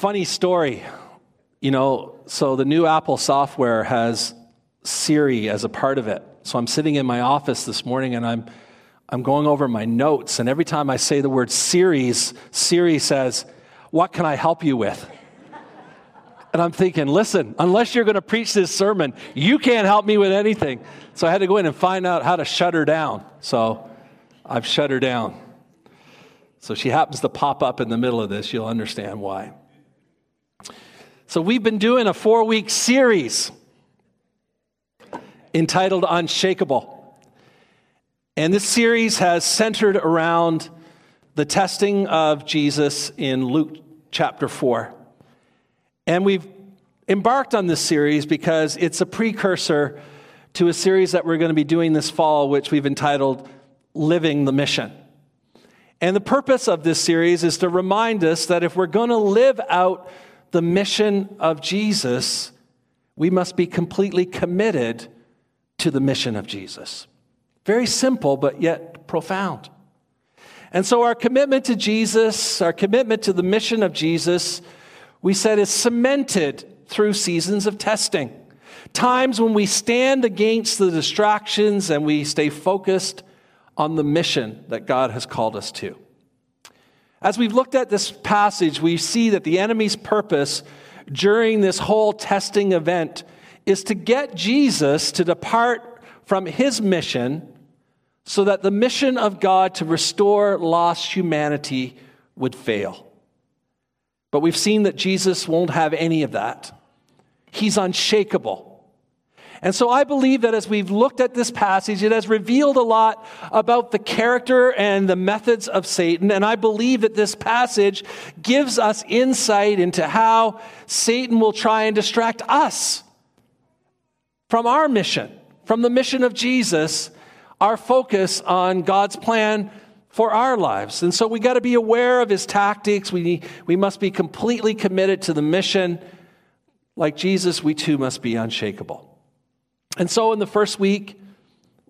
Funny story. You know, so the new Apple software has Siri as a part of it. So I'm sitting in my office this morning and I'm I'm going over my notes, and every time I say the word series, Siri says, What can I help you with? And I'm thinking, listen, unless you're going to preach this sermon, you can't help me with anything. So I had to go in and find out how to shut her down. So I've shut her down. So she happens to pop up in the middle of this. You'll understand why. So we've been doing a four week series entitled Unshakable. And this series has centered around the testing of Jesus in Luke chapter 4. And we've embarked on this series because it's a precursor to a series that we're going to be doing this fall, which we've entitled Living the Mission. And the purpose of this series is to remind us that if we're going to live out the mission of Jesus, we must be completely committed to the mission of Jesus. Very simple, but yet profound. And so, our commitment to Jesus, our commitment to the mission of Jesus, we said is cemented through seasons of testing. Times when we stand against the distractions and we stay focused on the mission that God has called us to. As we've looked at this passage, we see that the enemy's purpose during this whole testing event is to get Jesus to depart from his mission so that the mission of God to restore lost humanity would fail. But we've seen that Jesus won't have any of that. He's unshakable. And so I believe that as we've looked at this passage, it has revealed a lot about the character and the methods of Satan. And I believe that this passage gives us insight into how Satan will try and distract us from our mission, from the mission of Jesus, our focus on God's plan for our lives. And so we got to be aware of his tactics. We, we must be completely committed to the mission. Like Jesus, we too must be unshakable. And so in the first week,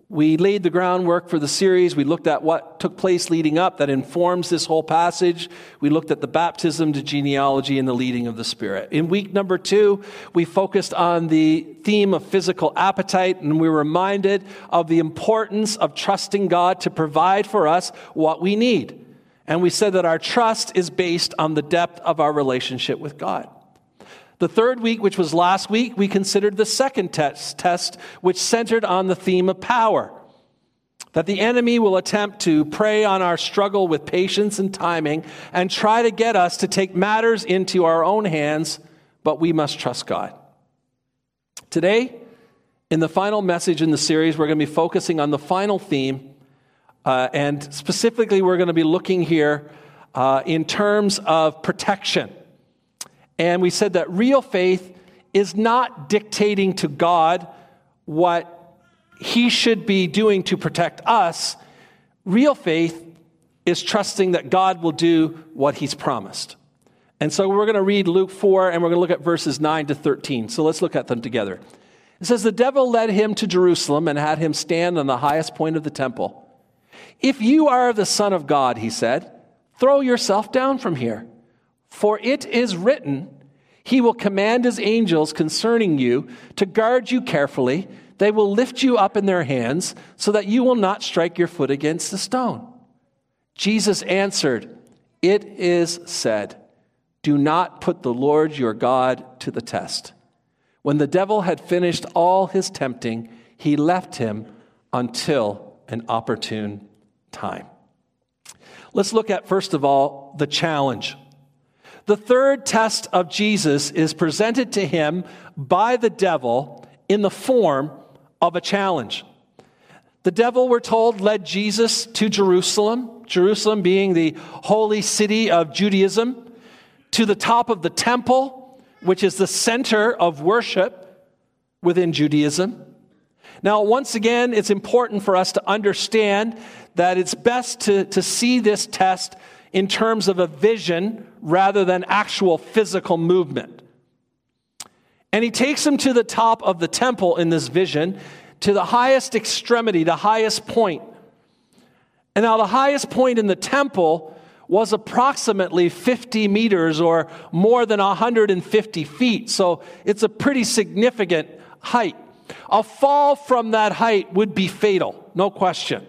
we laid the groundwork for the series. We looked at what took place leading up that informs this whole passage. We looked at the baptism, the genealogy, and the leading of the Spirit. In week number two, we focused on the theme of physical appetite, and we were reminded of the importance of trusting God to provide for us what we need. And we said that our trust is based on the depth of our relationship with God. The third week, which was last week, we considered the second test, test, which centered on the theme of power. That the enemy will attempt to prey on our struggle with patience and timing and try to get us to take matters into our own hands, but we must trust God. Today, in the final message in the series, we're going to be focusing on the final theme, uh, and specifically, we're going to be looking here uh, in terms of protection. And we said that real faith is not dictating to God what he should be doing to protect us. Real faith is trusting that God will do what he's promised. And so we're going to read Luke 4 and we're going to look at verses 9 to 13. So let's look at them together. It says, The devil led him to Jerusalem and had him stand on the highest point of the temple. If you are the Son of God, he said, throw yourself down from here. For it is written, He will command His angels concerning you to guard you carefully. They will lift you up in their hands so that you will not strike your foot against the stone. Jesus answered, It is said, Do not put the Lord your God to the test. When the devil had finished all his tempting, he left him until an opportune time. Let's look at, first of all, the challenge. The third test of Jesus is presented to him by the devil in the form of a challenge. The devil, we're told, led Jesus to Jerusalem, Jerusalem being the holy city of Judaism, to the top of the temple, which is the center of worship within Judaism. Now, once again, it's important for us to understand that it's best to, to see this test in terms of a vision rather than actual physical movement. And he takes him to the top of the temple in this vision, to the highest extremity, the highest point. And now, the highest point in the temple was approximately 50 meters or more than 150 feet. So it's a pretty significant height. A fall from that height would be fatal, no question.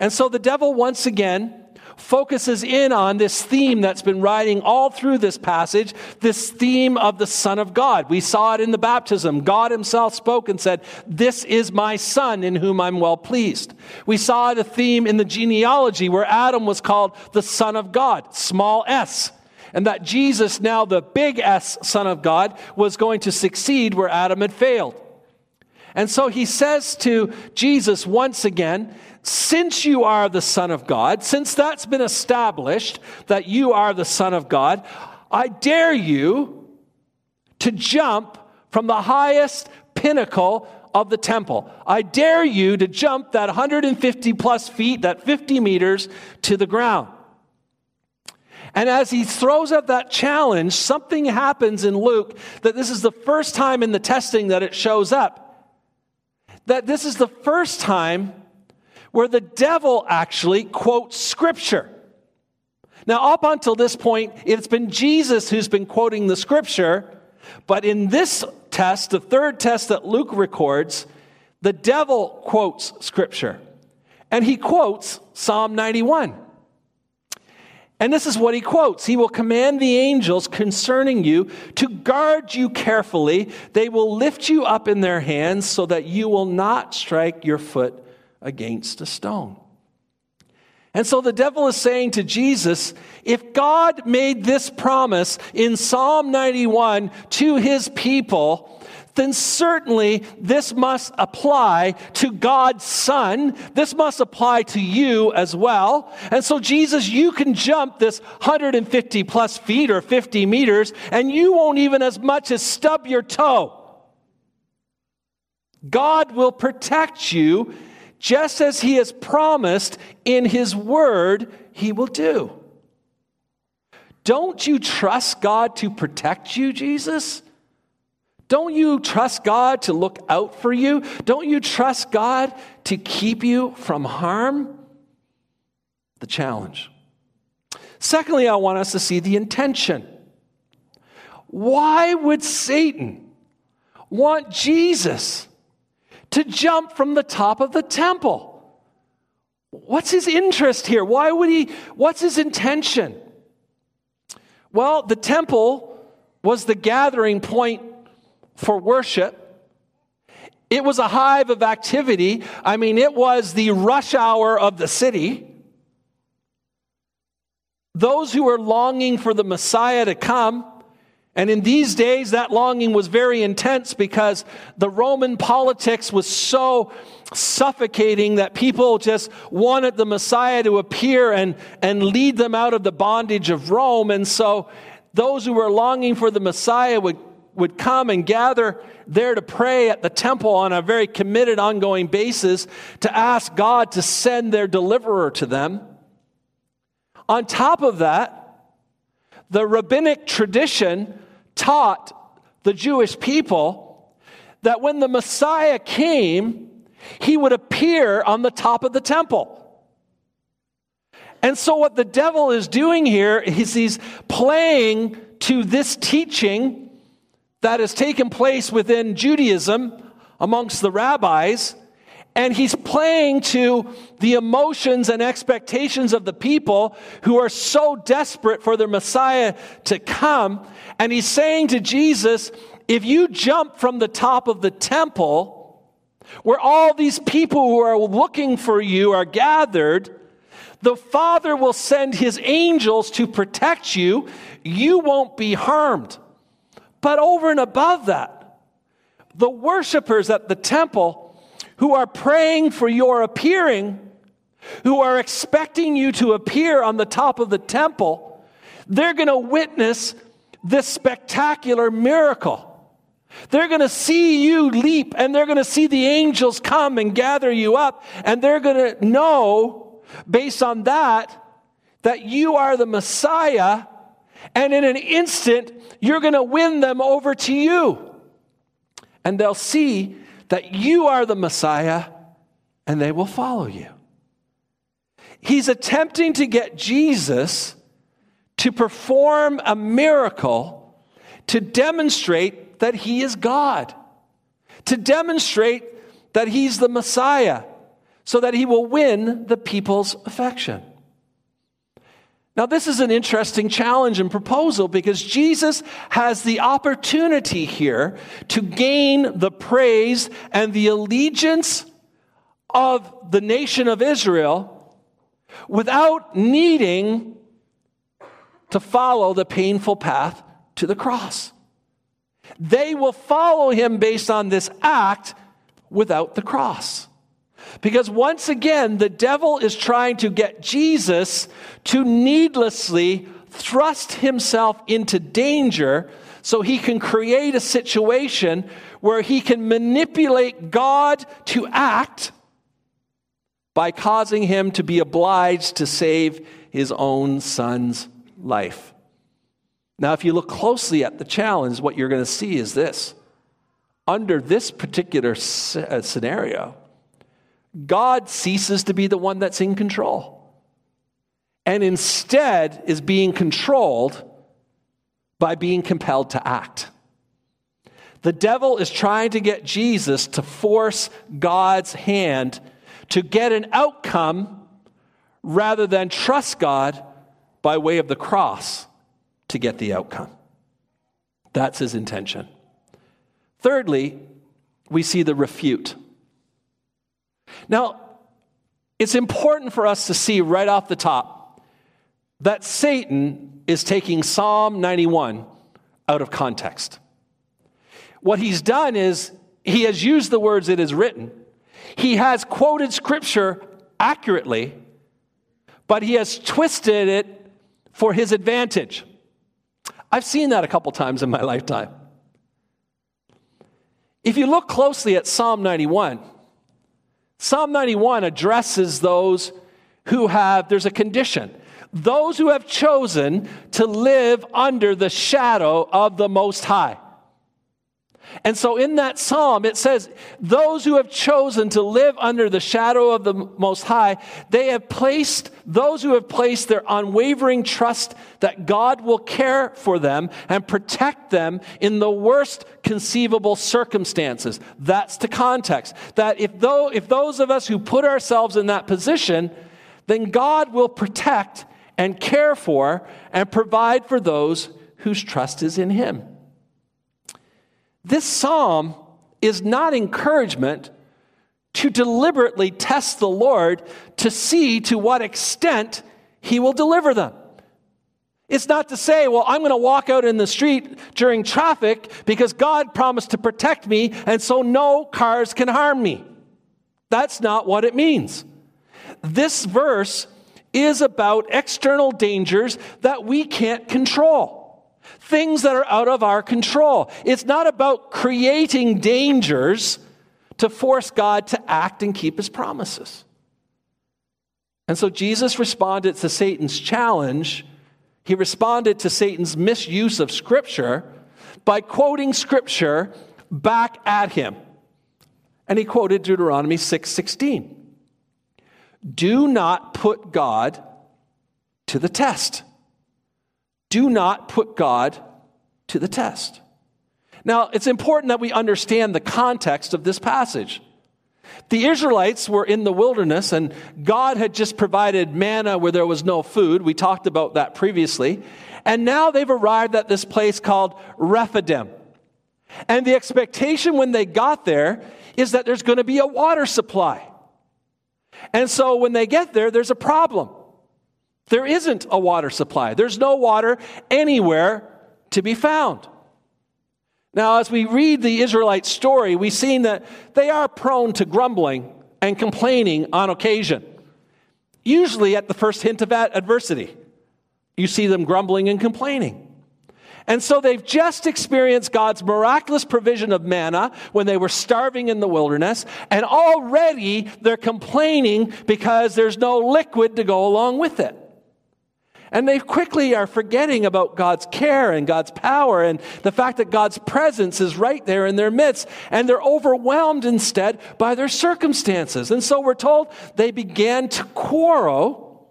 And so the devil once again focuses in on this theme that's been riding all through this passage, this theme of the Son of God. We saw it in the baptism. God Himself spoke and said, This is my Son in whom I'm well pleased. We saw the theme in the genealogy where Adam was called the Son of God, small s. And that Jesus, now the big S Son of God, was going to succeed where Adam had failed. And so he says to Jesus once again, since you are the Son of God, since that's been established that you are the Son of God, I dare you to jump from the highest pinnacle of the temple. I dare you to jump that 150 plus feet, that 50 meters to the ground. And as he throws out that challenge, something happens in Luke that this is the first time in the testing that it shows up. That this is the first time where the devil actually quotes scripture. Now, up until this point, it's been Jesus who's been quoting the scripture, but in this test, the third test that Luke records, the devil quotes scripture. And he quotes Psalm 91. And this is what he quotes He will command the angels concerning you to guard you carefully. They will lift you up in their hands so that you will not strike your foot against a stone. And so the devil is saying to Jesus, if God made this promise in Psalm 91 to his people, then certainly this must apply to God's Son. This must apply to you as well. And so, Jesus, you can jump this 150 plus feet or 50 meters, and you won't even as much as stub your toe. God will protect you just as he has promised in his word he will do. Don't you trust God to protect you, Jesus? Don't you trust God to look out for you? Don't you trust God to keep you from harm? The challenge. Secondly, I want us to see the intention. Why would Satan want Jesus to jump from the top of the temple. What's his interest here? Why would he? What's his intention? Well, the temple was the gathering point for worship. It was a hive of activity. I mean, it was the rush hour of the city. Those who were longing for the Messiah to come and in these days, that longing was very intense because the Roman politics was so suffocating that people just wanted the Messiah to appear and, and lead them out of the bondage of Rome. And so those who were longing for the Messiah would, would come and gather there to pray at the temple on a very committed, ongoing basis to ask God to send their deliverer to them. On top of that, the rabbinic tradition taught the Jewish people that when the Messiah came, he would appear on the top of the temple. And so, what the devil is doing here is he's playing to this teaching that has taken place within Judaism amongst the rabbis and he's playing to the emotions and expectations of the people who are so desperate for their Messiah to come. And he's saying to Jesus, if you jump from the top of the temple, where all these people who are looking for you are gathered, the Father will send his angels to protect you. You won't be harmed. But over and above that, the worshipers at the temple who are praying for your appearing, who are expecting you to appear on the top of the temple, they're going to witness this spectacular miracle. They're going to see you leap and they're going to see the angels come and gather you up and they're going to know based on that that you are the Messiah and in an instant you're going to win them over to you. And they'll see that you are the Messiah and they will follow you. He's attempting to get Jesus to perform a miracle to demonstrate that he is God, to demonstrate that he's the Messiah, so that he will win the people's affection. Now, this is an interesting challenge and proposal because Jesus has the opportunity here to gain the praise and the allegiance of the nation of Israel without needing to follow the painful path to the cross. They will follow him based on this act without the cross. Because once again, the devil is trying to get Jesus to needlessly thrust himself into danger so he can create a situation where he can manipulate God to act by causing him to be obliged to save his own son's life. Now, if you look closely at the challenge, what you're going to see is this. Under this particular uh, scenario, God ceases to be the one that's in control and instead is being controlled by being compelled to act. The devil is trying to get Jesus to force God's hand to get an outcome rather than trust God by way of the cross to get the outcome. That's his intention. Thirdly, we see the refute. Now, it's important for us to see right off the top that Satan is taking Psalm 91 out of context. What he's done is he has used the words it is written. He has quoted scripture accurately, but he has twisted it for his advantage. I've seen that a couple times in my lifetime. If you look closely at Psalm 91, Psalm 91 addresses those who have, there's a condition. Those who have chosen to live under the shadow of the Most High. And so in that psalm, it says, Those who have chosen to live under the shadow of the Most High, they have placed, those who have placed their unwavering trust that God will care for them and protect them in the worst conceivable circumstances. That's the context. That if, though, if those of us who put ourselves in that position, then God will protect and care for and provide for those whose trust is in Him. This psalm is not encouragement to deliberately test the Lord to see to what extent he will deliver them. It's not to say, well, I'm going to walk out in the street during traffic because God promised to protect me, and so no cars can harm me. That's not what it means. This verse is about external dangers that we can't control things that are out of our control. It's not about creating dangers to force God to act and keep his promises. And so Jesus responded to Satan's challenge. He responded to Satan's misuse of Scripture by quoting Scripture back at him. And he quoted Deuteronomy 6 16. Do not put God to the test. Do not put God to the test. Now, it's important that we understand the context of this passage. The Israelites were in the wilderness, and God had just provided manna where there was no food. We talked about that previously. And now they've arrived at this place called Rephidim. And the expectation when they got there is that there's going to be a water supply. And so when they get there, there's a problem. There isn't a water supply, there's no water anywhere to be found. Now, as we read the Israelite story, we've seen that they are prone to grumbling and complaining on occasion, usually at the first hint of adversity. You see them grumbling and complaining. And so they've just experienced God's miraculous provision of manna when they were starving in the wilderness, and already they're complaining because there's no liquid to go along with it. And they quickly are forgetting about God's care and God's power and the fact that God's presence is right there in their midst. And they're overwhelmed instead by their circumstances. And so we're told they began to quarrel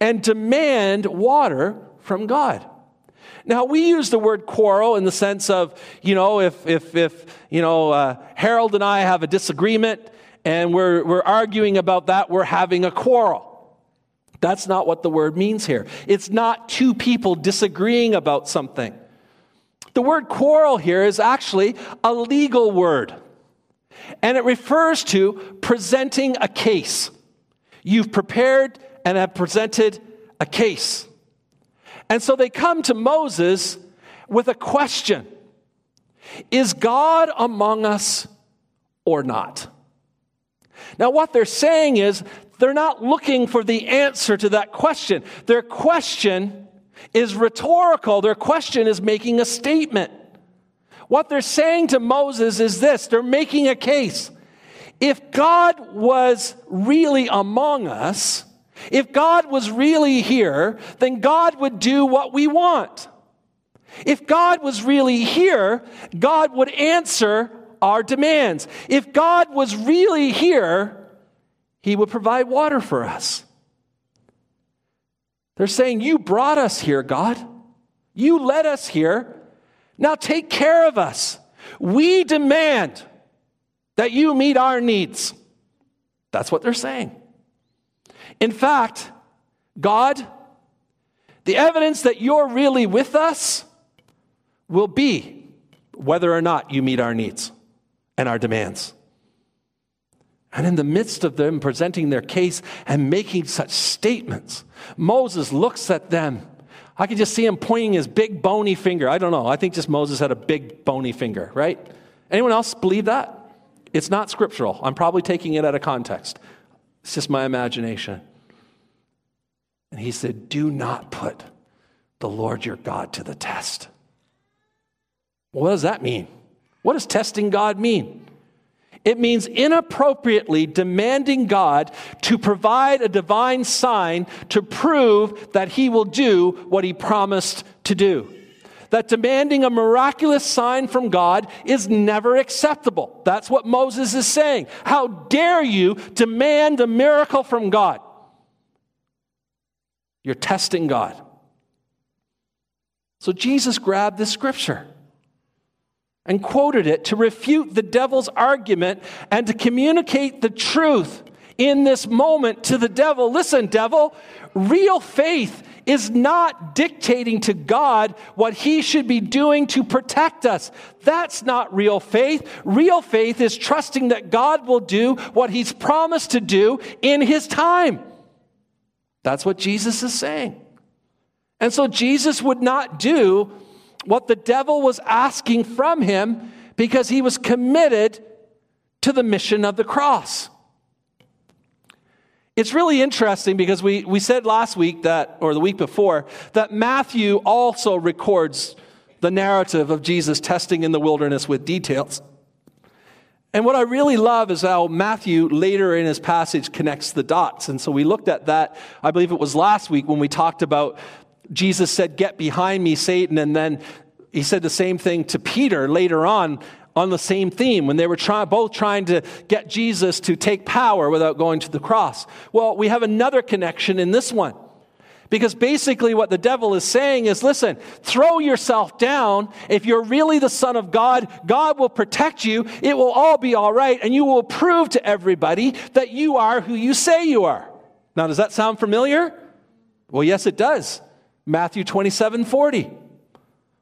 and demand water from God. Now, we use the word quarrel in the sense of, you know, if, if, if you know, uh, Harold and I have a disagreement and we're, we're arguing about that, we're having a quarrel. That's not what the word means here. It's not two people disagreeing about something. The word quarrel here is actually a legal word, and it refers to presenting a case. You've prepared and have presented a case. And so they come to Moses with a question Is God among us or not? Now, what they're saying is they're not looking for the answer to that question. Their question is rhetorical, their question is making a statement. What they're saying to Moses is this they're making a case. If God was really among us, if God was really here, then God would do what we want. If God was really here, God would answer our demands. If God was really here, He would provide water for us. They're saying, You brought us here, God. You led us here. Now take care of us. We demand that you meet our needs. That's what they're saying. In fact, God, the evidence that you're really with us will be whether or not you meet our needs and our demands. And in the midst of them presenting their case and making such statements, Moses looks at them. I can just see him pointing his big bony finger. I don't know. I think just Moses had a big bony finger, right? Anyone else believe that? It's not scriptural. I'm probably taking it out of context. It's just my imagination. And he said, Do not put the Lord your God to the test. what does that mean? What does testing God mean? It means inappropriately demanding God to provide a divine sign to prove that he will do what he promised to do. That demanding a miraculous sign from God is never acceptable. That's what Moses is saying. How dare you demand a miracle from God? You're testing God. So Jesus grabbed this scripture and quoted it to refute the devil's argument and to communicate the truth in this moment to the devil. Listen, devil, real faith is not dictating to God what he should be doing to protect us. That's not real faith. Real faith is trusting that God will do what he's promised to do in his time. That's what Jesus is saying. And so Jesus would not do what the devil was asking from him because he was committed to the mission of the cross. It's really interesting because we, we said last week that, or the week before, that Matthew also records the narrative of Jesus testing in the wilderness with details. And what I really love is how Matthew later in his passage connects the dots. And so we looked at that, I believe it was last week when we talked about Jesus said, Get behind me, Satan. And then he said the same thing to Peter later on on the same theme when they were try, both trying to get Jesus to take power without going to the cross. Well, we have another connection in this one. Because basically, what the devil is saying is listen, throw yourself down. If you're really the Son of God, God will protect you. It will all be all right, and you will prove to everybody that you are who you say you are. Now, does that sound familiar? Well, yes, it does. Matthew 27 40.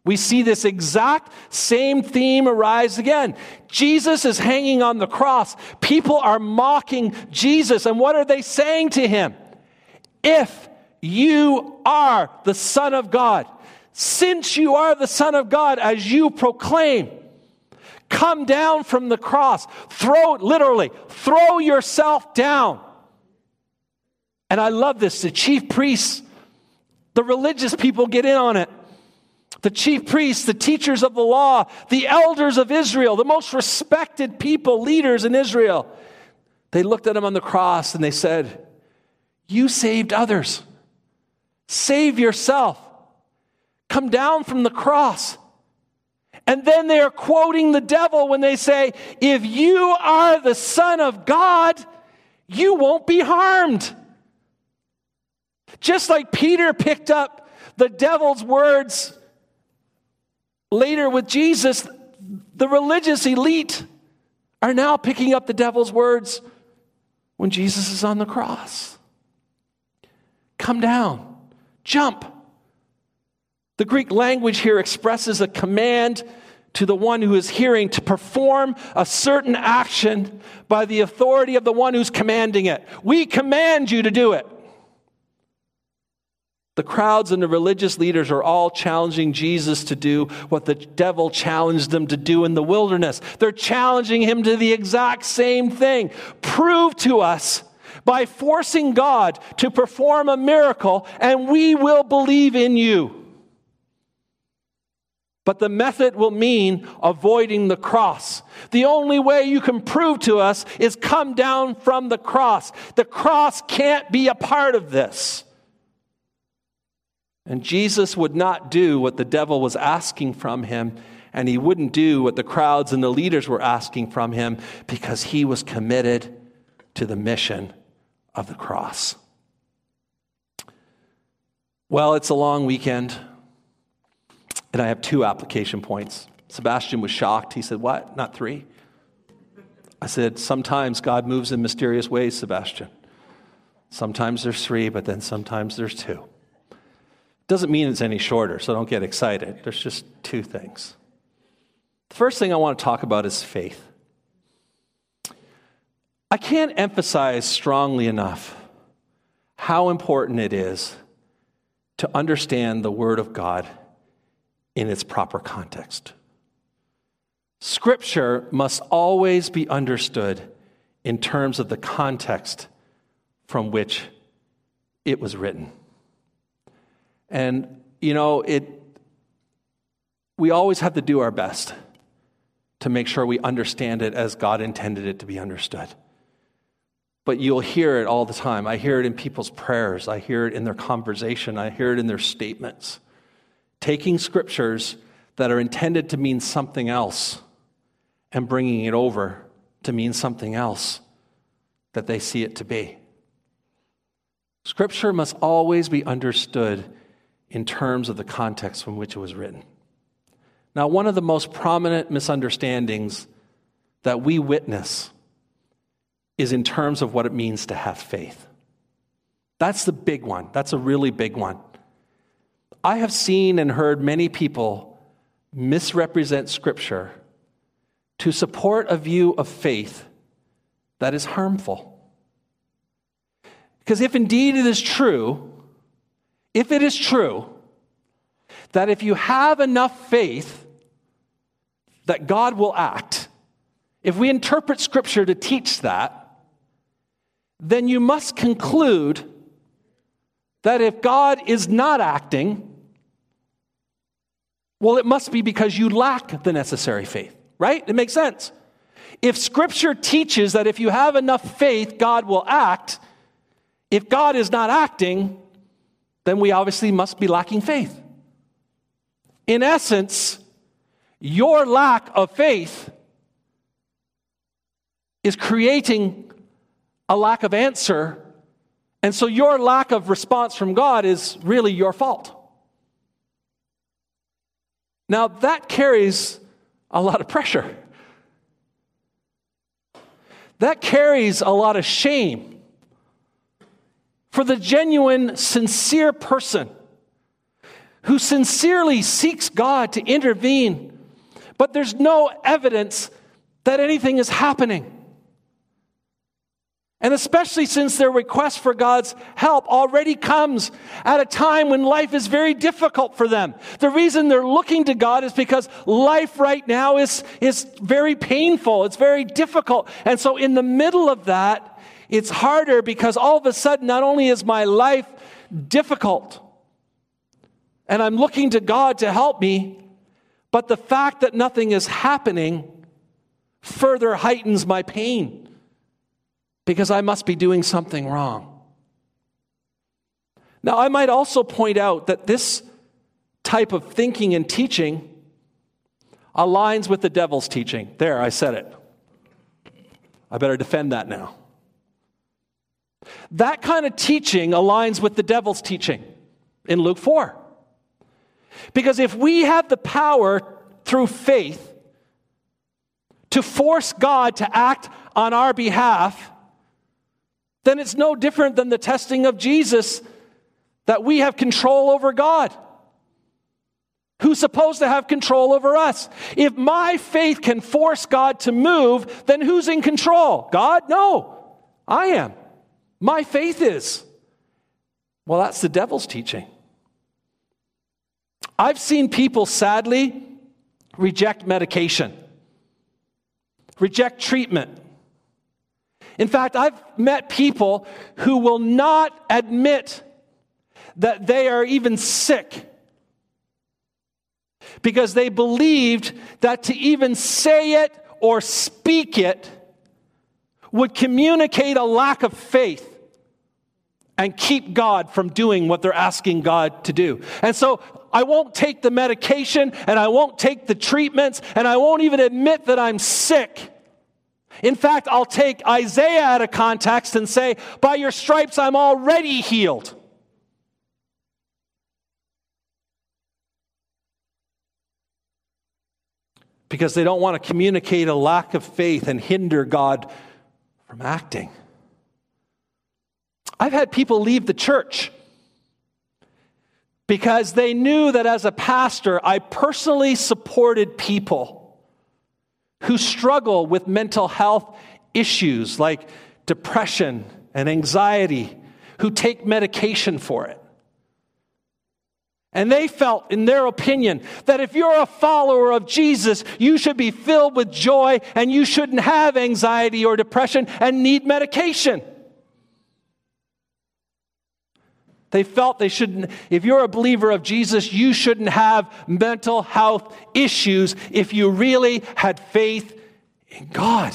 We see this exact same theme arise again. Jesus is hanging on the cross. People are mocking Jesus. And what are they saying to him? If you are the Son of God. Since you are the Son of God, as you proclaim, come down from the cross. Throw, literally, throw yourself down. And I love this. The chief priests, the religious people get in on it. The chief priests, the teachers of the law, the elders of Israel, the most respected people, leaders in Israel, they looked at him on the cross and they said, You saved others. Save yourself. Come down from the cross. And then they are quoting the devil when they say, If you are the Son of God, you won't be harmed. Just like Peter picked up the devil's words later with Jesus, the religious elite are now picking up the devil's words when Jesus is on the cross. Come down, jump. The Greek language here expresses a command to the one who is hearing to perform a certain action by the authority of the one who's commanding it. We command you to do it. The crowds and the religious leaders are all challenging Jesus to do what the devil challenged them to do in the wilderness. They're challenging him to the exact same thing. Prove to us by forcing God to perform a miracle, and we will believe in you. But the method will mean avoiding the cross. The only way you can prove to us is come down from the cross. The cross can't be a part of this. And Jesus would not do what the devil was asking from him, and he wouldn't do what the crowds and the leaders were asking from him because he was committed to the mission of the cross. Well, it's a long weekend, and I have two application points. Sebastian was shocked. He said, What? Not three? I said, Sometimes God moves in mysterious ways, Sebastian. Sometimes there's three, but then sometimes there's two. Doesn't mean it's any shorter, so don't get excited. There's just two things. The first thing I want to talk about is faith. I can't emphasize strongly enough how important it is to understand the Word of God in its proper context. Scripture must always be understood in terms of the context from which it was written. And, you know, it, we always have to do our best to make sure we understand it as God intended it to be understood. But you'll hear it all the time. I hear it in people's prayers, I hear it in their conversation, I hear it in their statements. Taking scriptures that are intended to mean something else and bringing it over to mean something else that they see it to be. Scripture must always be understood in terms of the context from which it was written. Now, one of the most prominent misunderstandings that we witness is in terms of what it means to have faith. That's the big one. That's a really big one. I have seen and heard many people misrepresent Scripture to support a view of faith that is harmful. Because if indeed it is true if it is true that if you have enough faith that God will act, if we interpret Scripture to teach that, then you must conclude that if God is not acting, well, it must be because you lack the necessary faith, right? It makes sense. If Scripture teaches that if you have enough faith, God will act, if God is not acting, then we obviously must be lacking faith. In essence, your lack of faith is creating a lack of answer, and so your lack of response from God is really your fault. Now, that carries a lot of pressure. That carries a lot of shame for the genuine, sincere person who sincerely seeks God to intervene, but there's no evidence that anything is happening. And especially since their request for God's help already comes at a time when life is very difficult for them. The reason they're looking to God is because life right now is, is very painful, it's very difficult. And so, in the middle of that, it's harder because all of a sudden, not only is my life difficult, and I'm looking to God to help me, but the fact that nothing is happening further heightens my pain because I must be doing something wrong. Now, I might also point out that this type of thinking and teaching aligns with the devil's teaching. There, I said it. I better defend that now. That kind of teaching aligns with the devil's teaching in Luke 4. Because if we have the power through faith to force God to act on our behalf, then it's no different than the testing of Jesus that we have control over God. Who's supposed to have control over us? If my faith can force God to move, then who's in control? God? No, I am. My faith is. Well, that's the devil's teaching. I've seen people sadly reject medication, reject treatment. In fact, I've met people who will not admit that they are even sick because they believed that to even say it or speak it would communicate a lack of faith and keep God from doing what they're asking God to do. And so I won't take the medication and I won't take the treatments and I won't even admit that I'm sick. In fact, I'll take Isaiah out of context and say, By your stripes, I'm already healed. because they don't want to communicate a lack of faith and hinder God from acting. I've had people leave the church because they knew that as a pastor, I personally supported people who struggle with mental health issues like depression and anxiety, who take medication for it. And they felt, in their opinion, that if you're a follower of Jesus, you should be filled with joy and you shouldn't have anxiety or depression and need medication. They felt they shouldn't, if you're a believer of Jesus, you shouldn't have mental health issues if you really had faith in God.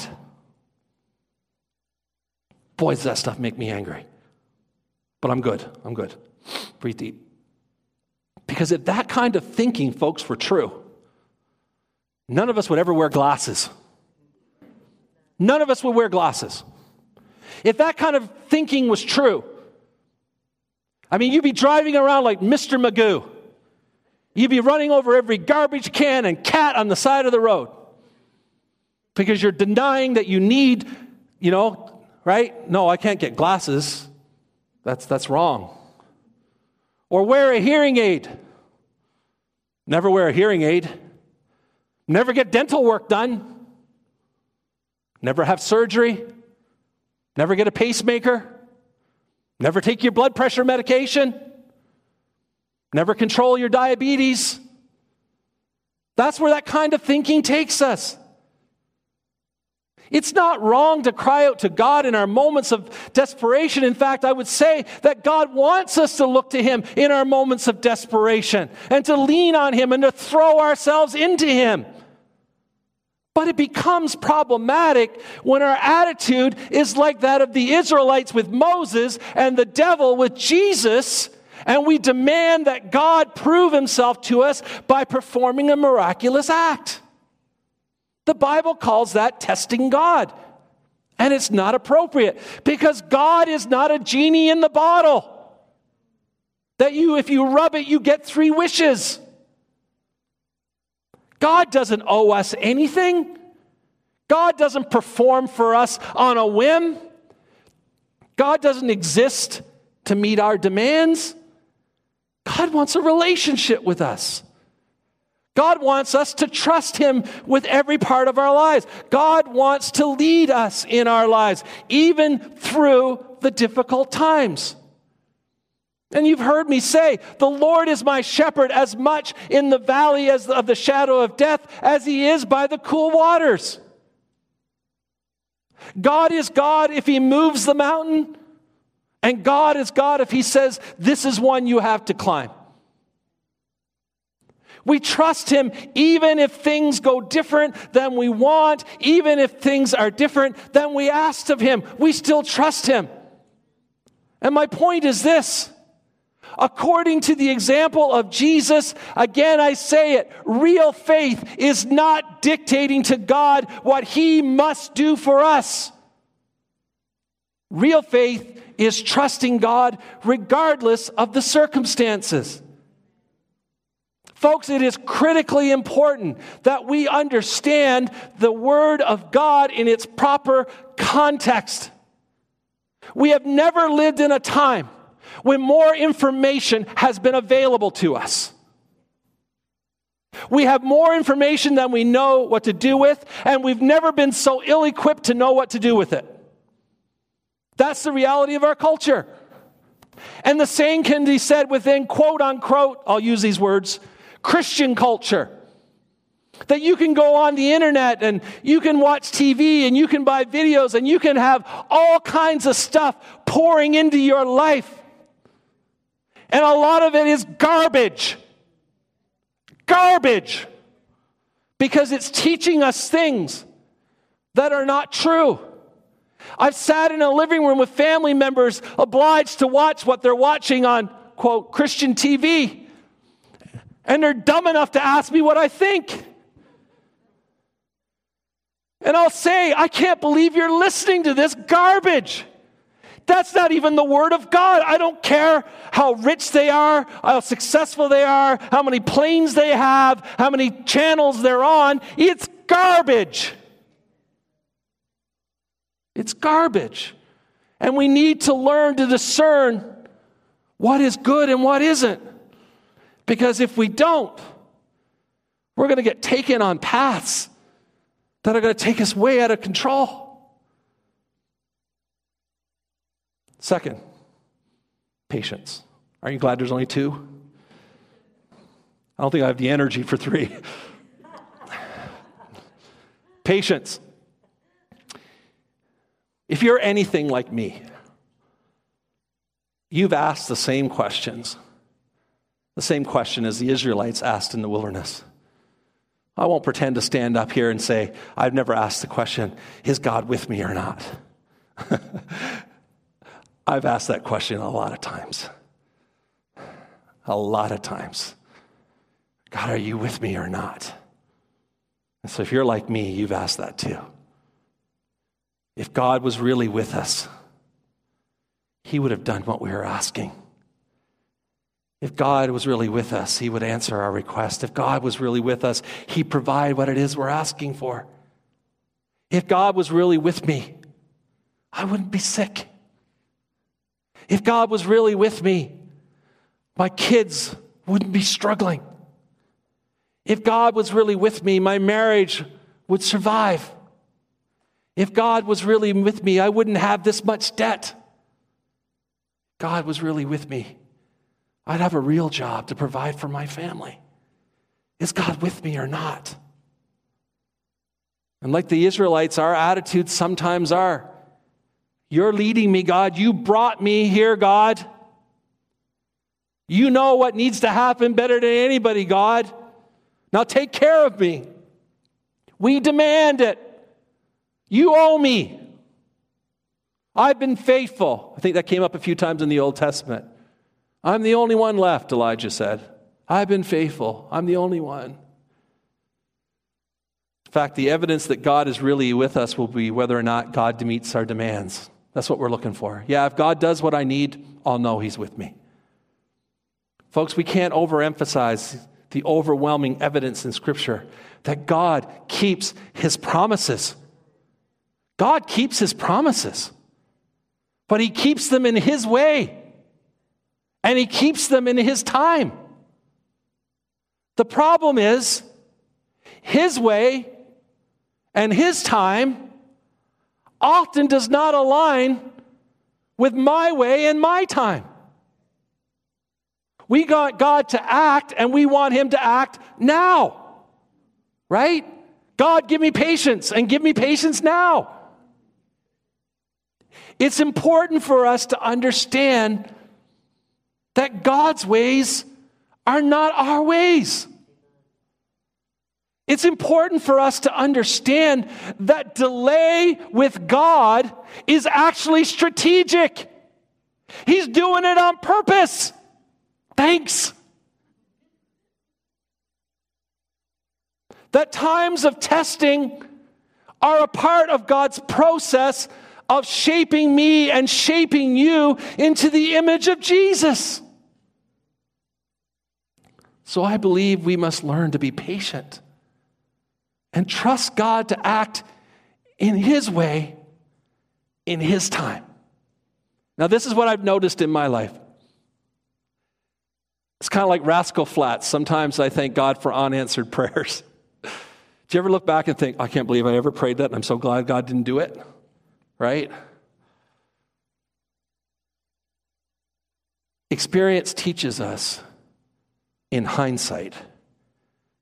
Boy, does that stuff make me angry. But I'm good. I'm good. Breathe deep. Because if that kind of thinking, folks, were true, none of us would ever wear glasses. None of us would wear glasses. If that kind of thinking was true, I mean, you'd be driving around like Mr. Magoo. You'd be running over every garbage can and cat on the side of the road because you're denying that you need, you know, right? No, I can't get glasses. That's, that's wrong or wear a hearing aid. Never wear a hearing aid. Never get dental work done. Never have surgery. Never get a pacemaker. Never take your blood pressure medication. Never control your diabetes. That's where that kind of thinking takes us. It's not wrong to cry out to God in our moments of desperation. In fact, I would say that God wants us to look to Him in our moments of desperation and to lean on Him and to throw ourselves into Him. But it becomes problematic when our attitude is like that of the Israelites with Moses and the devil with Jesus, and we demand that God prove himself to us by performing a miraculous act. The Bible calls that testing God. And it's not appropriate because God is not a genie in the bottle. That you, if you rub it, you get three wishes. God doesn't owe us anything. God doesn't perform for us on a whim. God doesn't exist to meet our demands. God wants a relationship with us. God wants us to trust Him with every part of our lives. God wants to lead us in our lives, even through the difficult times. And you've heard me say, the Lord is my shepherd as much in the valley as of the shadow of death as he is by the cool waters. God is God if he moves the mountain, and God is God if he says, This is one you have to climb. We trust Him even if things go different than we want, even if things are different than we asked of Him. We still trust Him. And my point is this. According to the example of Jesus, again I say it, real faith is not dictating to God what He must do for us. Real faith is trusting God regardless of the circumstances. Folks, it is critically important that we understand the Word of God in its proper context. We have never lived in a time when more information has been available to us. We have more information than we know what to do with, and we've never been so ill equipped to know what to do with it. That's the reality of our culture. And the same can be said within quote unquote, I'll use these words, Christian culture. That you can go on the internet and you can watch TV and you can buy videos and you can have all kinds of stuff pouring into your life. And a lot of it is garbage. Garbage. Because it's teaching us things that are not true. I've sat in a living room with family members obliged to watch what they're watching on, quote, Christian TV and they're dumb enough to ask me what I think. And I'll say, I can't believe you're listening to this garbage. That's not even the Word of God. I don't care how rich they are, how successful they are, how many planes they have, how many channels they're on. It's garbage. It's garbage. And we need to learn to discern what is good and what isn't. Because if we don't, we're going to get taken on paths that are going to take us way out of control. Second, patience. Aren't you glad there's only two? I don't think I have the energy for three. patience. If you're anything like me, you've asked the same questions the same question as the Israelites asked in the wilderness. I won't pretend to stand up here and say, I've never asked the question, is God with me or not? I've asked that question a lot of times. A lot of times. God, are you with me or not? And so if you're like me, you've asked that too. If God was really with us, He would have done what we were asking. If God was really with us, He would answer our request. If God was really with us, He'd provide what it is we're asking for. If God was really with me, I wouldn't be sick. If God was really with me, my kids wouldn't be struggling. If God was really with me, my marriage would survive. If God was really with me, I wouldn't have this much debt. God was really with me. I'd have a real job to provide for my family. Is God with me or not? And like the Israelites, our attitudes sometimes are You're leading me, God. You brought me here, God. You know what needs to happen better than anybody, God. Now take care of me. We demand it. You owe me. I've been faithful. I think that came up a few times in the Old Testament. I'm the only one left, Elijah said. I've been faithful. I'm the only one. In fact, the evidence that God is really with us will be whether or not God meets our demands. That's what we're looking for. Yeah, if God does what I need, I'll know He's with me. Folks, we can't overemphasize the overwhelming evidence in Scripture that God keeps His promises. God keeps His promises, but He keeps them in His way and He keeps them in His time. The problem is, His way and His time often does not align with my way and my time. We got God to act and we want Him to act now, right? God, give me patience and give me patience now. It's important for us to understand that God's ways are not our ways. It's important for us to understand that delay with God is actually strategic. He's doing it on purpose. Thanks. That times of testing are a part of God's process of shaping me and shaping you into the image of Jesus. So I believe we must learn to be patient and trust God to act in His way, in His time. Now, this is what I've noticed in my life. It's kind of like Rascal Flatts. Sometimes I thank God for unanswered prayers. Do you ever look back and think, I can't believe I ever prayed that, and I'm so glad God didn't do it? Right? Experience teaches us in hindsight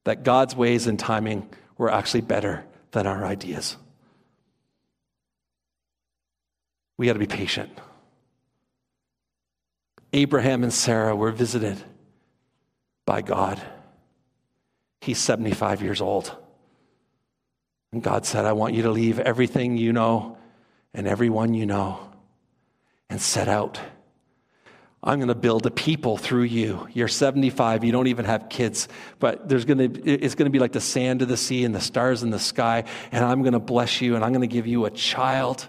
that God's ways and timing were actually better than our ideas. We got to be patient. Abraham and Sarah were visited by God. He's 75 years old. And God said, I want you to leave everything you know and everyone you know and set out I'm going to build a people through you. You're 75, you don't even have kids, but there's going to, it's going to be like the sand of the sea and the stars in the sky, and I'm going to bless you and I'm going to give you a child.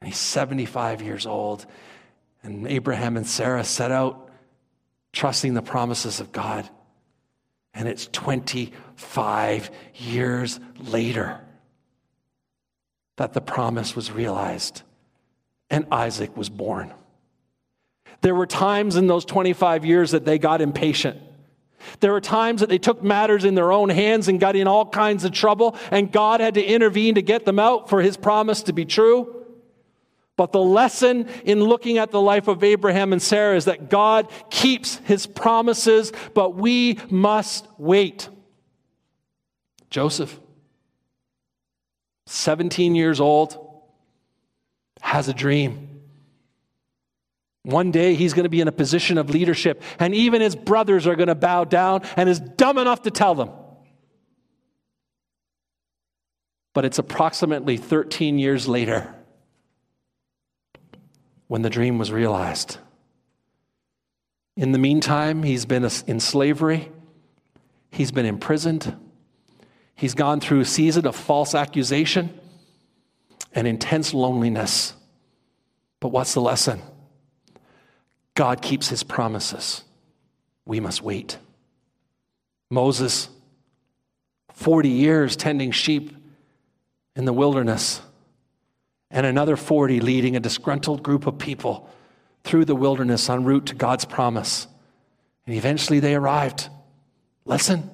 And he's 75 years old. And Abraham and Sarah set out trusting the promises of God. And it's 25 years later that the promise was realized and Isaac was born. There were times in those 25 years that they got impatient. There were times that they took matters in their own hands and got in all kinds of trouble, and God had to intervene to get them out for his promise to be true. But the lesson in looking at the life of Abraham and Sarah is that God keeps his promises, but we must wait. Joseph, 17 years old, has a dream. One day he's going to be in a position of leadership, and even his brothers are going to bow down and is dumb enough to tell them. But it's approximately 13 years later when the dream was realized. In the meantime, he's been in slavery, he's been imprisoned, he's gone through a season of false accusation and intense loneliness. But what's the lesson? God keeps his promises. We must wait. Moses, 40 years tending sheep in the wilderness, and another 40 leading a disgruntled group of people through the wilderness en route to God's promise. And eventually they arrived. Listen,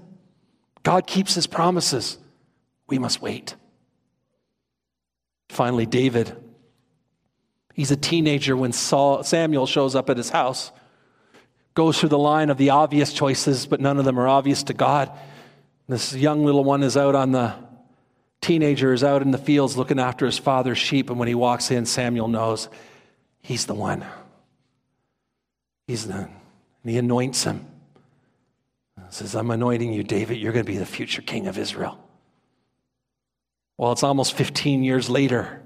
God keeps his promises. We must wait. Finally, David He's a teenager when Saul, Samuel shows up at his house. Goes through the line of the obvious choices, but none of them are obvious to God. This young little one is out on the teenager is out in the fields looking after his father's sheep, and when he walks in, Samuel knows he's the one. He's the, and he anoints him. Says, I'm anointing you, David. You're going to be the future king of Israel. Well, it's almost 15 years later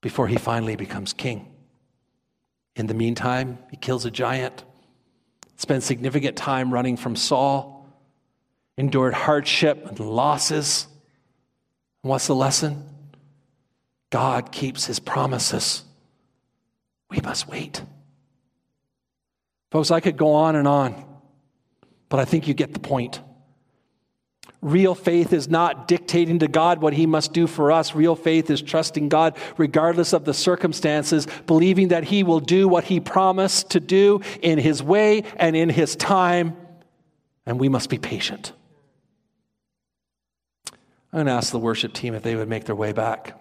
before he finally becomes king. In the meantime, he kills a giant, spends significant time running from Saul, endured hardship and losses. And what's the lesson? God keeps his promises. We must wait. Folks, I could go on and on, but I think you get the point. Real faith is not dictating to God what He must do for us. Real faith is trusting God regardless of the circumstances, believing that He will do what He promised to do in His way and in His time, and we must be patient. I'm going to ask the worship team if they would make their way back.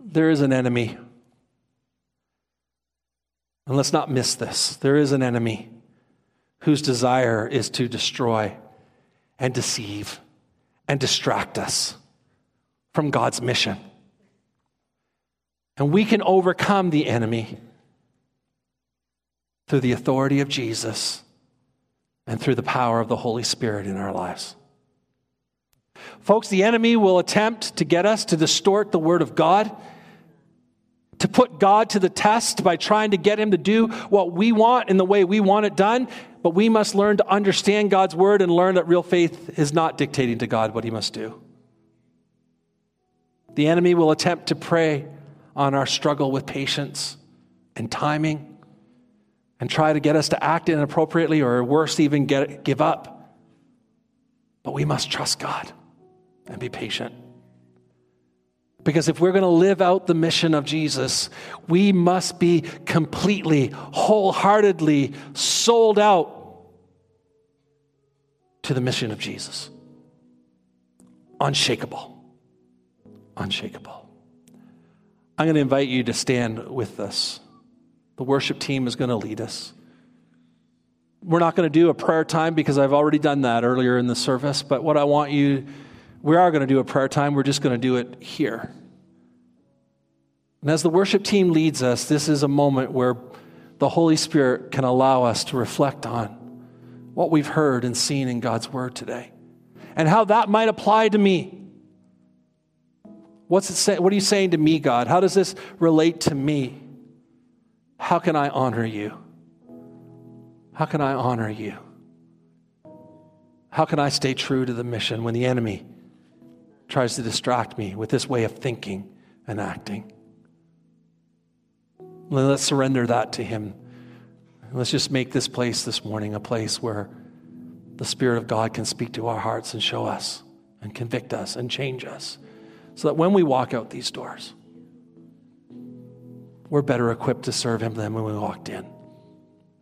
There is an enemy. And let's not miss this. There is an enemy whose desire is to destroy and deceive and distract us from God's mission. And we can overcome the enemy through the authority of Jesus and through the power of the Holy Spirit in our lives. Folks, the enemy will attempt to get us to distort the Word of God to put God to the test by trying to get Him to do what we want in the way we want it done. But we must learn to understand God's word and learn that real faith is not dictating to God what He must do. The enemy will attempt to prey on our struggle with patience and timing and try to get us to act inappropriately or worse, even get, give up. But we must trust God and be patient. Because if we're going to live out the mission of Jesus, we must be completely, wholeheartedly sold out to the mission of Jesus. Unshakable. Unshakable. I'm going to invite you to stand with us. The worship team is going to lead us. We're not going to do a prayer time because I've already done that earlier in the service, but what I want you, we are going to do a prayer time. We're just going to do it here. And as the worship team leads us, this is a moment where the Holy Spirit can allow us to reflect on what we've heard and seen in God's Word today and how that might apply to me. What's it say, what are you saying to me, God? How does this relate to me? How can I honor you? How can I honor you? How can I stay true to the mission when the enemy tries to distract me with this way of thinking and acting? Let's surrender that to Him. Let's just make this place this morning a place where the Spirit of God can speak to our hearts and show us and convict us and change us so that when we walk out these doors, we're better equipped to serve Him than when we walked in.